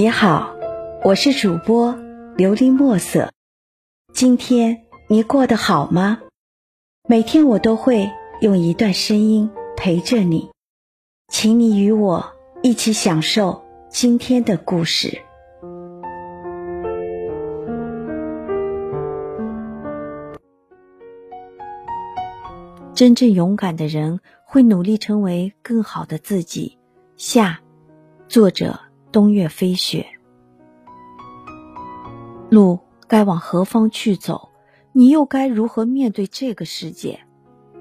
你好，我是主播琉璃墨色。今天你过得好吗？每天我都会用一段声音陪着你，请你与我一起享受今天的故事。真正勇敢的人会努力成为更好的自己。下，作者。冬月飞雪，路该往何方去走？你又该如何面对这个世界？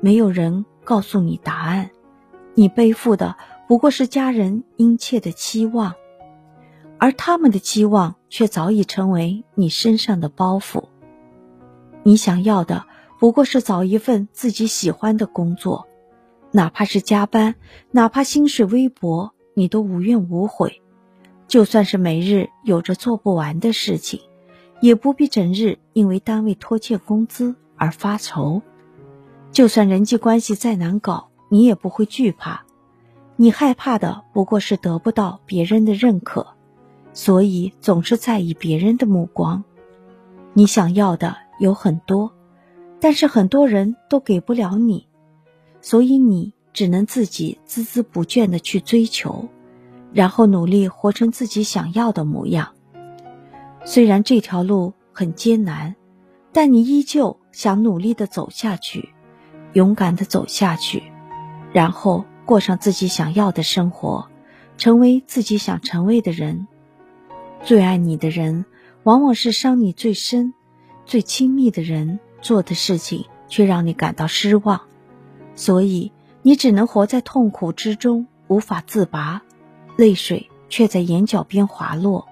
没有人告诉你答案，你背负的不过是家人殷切的期望，而他们的期望却早已成为你身上的包袱。你想要的不过是找一份自己喜欢的工作，哪怕是加班，哪怕薪水微薄，你都无怨无悔。就算是每日有着做不完的事情，也不必整日因为单位拖欠工资而发愁。就算人际关系再难搞，你也不会惧怕。你害怕的不过是得不到别人的认可，所以总是在意别人的目光。你想要的有很多，但是很多人都给不了你，所以你只能自己孜孜不倦的去追求。然后努力活成自己想要的模样。虽然这条路很艰难，但你依旧想努力的走下去，勇敢的走下去，然后过上自己想要的生活，成为自己想成为的人。最爱你的人，往往是伤你最深、最亲密的人做的事情，却让你感到失望，所以你只能活在痛苦之中，无法自拔。泪水却在眼角边滑落，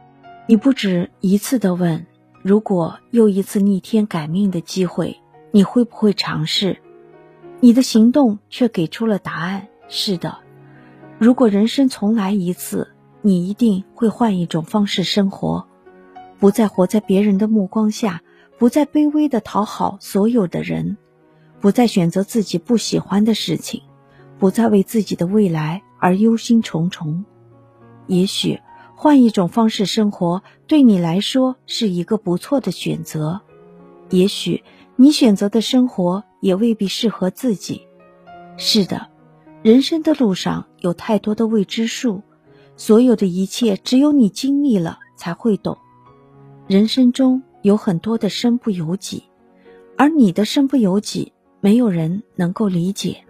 你不止一次的问：如果又一次逆天改命的机会，你会不会尝试？你的行动却给出了答案：是的。如果人生重来一次，你一定会换一种方式生活，不再活在别人的目光下，不再卑微的讨好所有的人，不再选择自己不喜欢的事情，不再为自己的未来而忧心忡忡。也许换一种方式生活对你来说是一个不错的选择，也许你选择的生活也未必适合自己。是的，人生的路上有太多的未知数，所有的一切只有你经历了才会懂。人生中有很多的身不由己，而你的身不由己，没有人能够理解。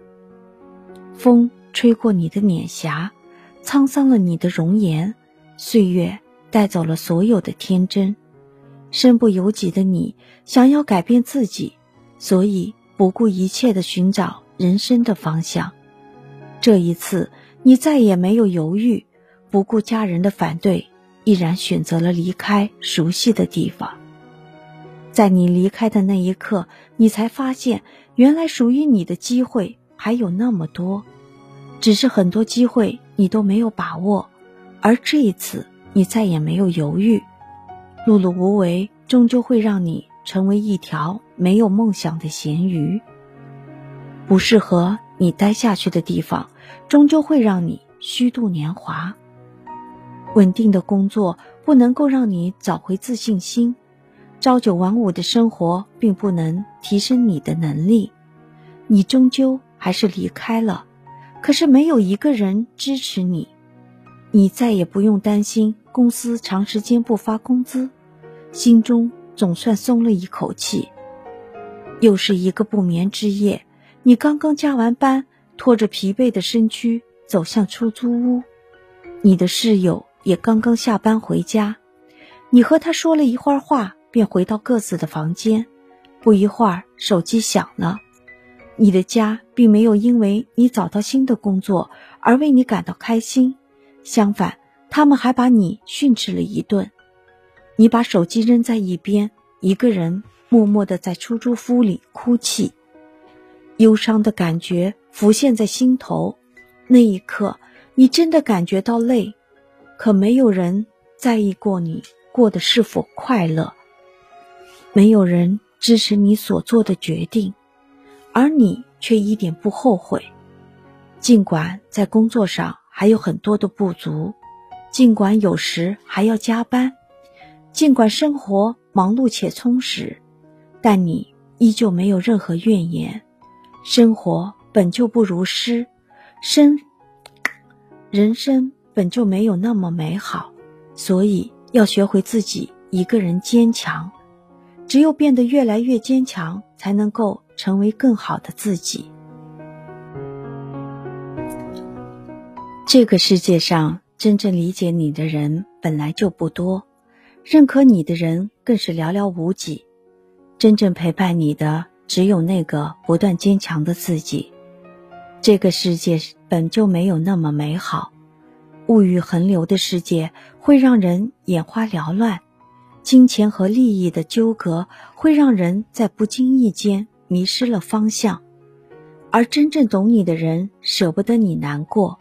风吹过你的脸颊。沧桑了你的容颜，岁月带走了所有的天真。身不由己的你想要改变自己，所以不顾一切的寻找人生的方向。这一次，你再也没有犹豫，不顾家人的反对，毅然选择了离开熟悉的地方。在你离开的那一刻，你才发现，原来属于你的机会还有那么多。只是很多机会你都没有把握，而这一次你再也没有犹豫。碌碌无为终究会让你成为一条没有梦想的咸鱼。不适合你待下去的地方，终究会让你虚度年华。稳定的工作不能够让你找回自信心，朝九晚五的生活并不能提升你的能力。你终究还是离开了。可是没有一个人支持你，你再也不用担心公司长时间不发工资，心中总算松了一口气。又是一个不眠之夜，你刚刚加完班，拖着疲惫的身躯走向出租屋，你的室友也刚刚下班回家，你和他说了一会儿话，便回到各自的房间，不一会儿手机响了。你的家并没有因为你找到新的工作而为你感到开心，相反，他们还把你训斥了一顿。你把手机扔在一边，一个人默默的在出租屋里哭泣，忧伤的感觉浮现在心头。那一刻，你真的感觉到累，可没有人在意过你过得是否快乐，没有人支持你所做的决定。而你却一点不后悔，尽管在工作上还有很多的不足，尽管有时还要加班，尽管生活忙碌且充实，但你依旧没有任何怨言。生活本就不如诗，生人生本就没有那么美好，所以要学会自己一个人坚强。只有变得越来越坚强，才能够成为更好的自己。这个世界上真正理解你的人本来就不多，认可你的人更是寥寥无几。真正陪伴你的，只有那个不断坚强的自己。这个世界本就没有那么美好，物欲横流的世界会让人眼花缭乱。金钱和利益的纠葛会让人在不经意间迷失了方向，而真正懂你的人舍不得你难过。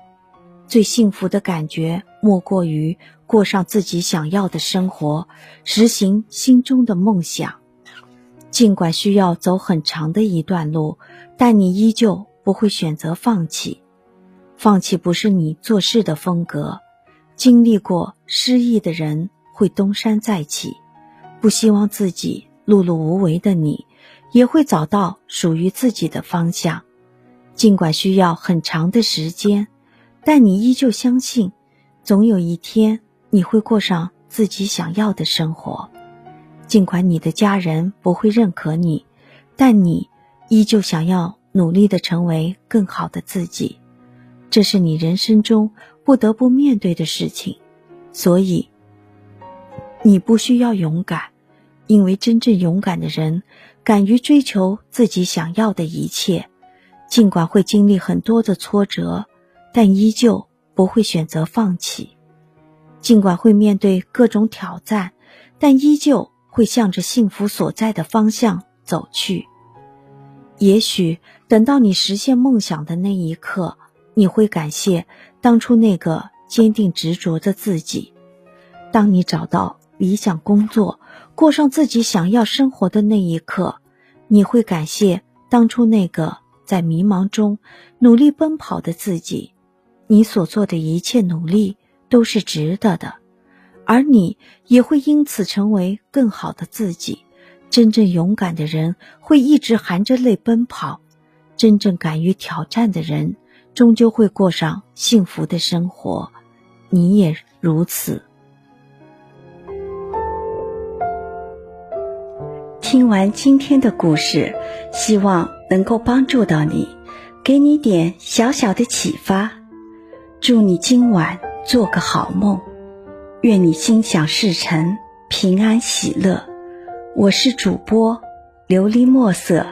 最幸福的感觉莫过于过上自己想要的生活，实行心中的梦想。尽管需要走很长的一段路，但你依旧不会选择放弃。放弃不是你做事的风格。经历过失意的人。会东山再起，不希望自己碌碌无为的你，也会找到属于自己的方向。尽管需要很长的时间，但你依旧相信，总有一天你会过上自己想要的生活。尽管你的家人不会认可你，但你依旧想要努力的成为更好的自己。这是你人生中不得不面对的事情，所以。你不需要勇敢，因为真正勇敢的人，敢于追求自己想要的一切，尽管会经历很多的挫折，但依旧不会选择放弃；尽管会面对各种挑战，但依旧会向着幸福所在的方向走去。也许等到你实现梦想的那一刻，你会感谢当初那个坚定执着的自己。当你找到。理想工作，过上自己想要生活的那一刻，你会感谢当初那个在迷茫中努力奔跑的自己。你所做的一切努力都是值得的，而你也会因此成为更好的自己。真正勇敢的人会一直含着泪奔跑，真正敢于挑战的人终究会过上幸福的生活。你也如此。听完今天的故事，希望能够帮助到你，给你点小小的启发。祝你今晚做个好梦，愿你心想事成，平安喜乐。我是主播琉璃墨色。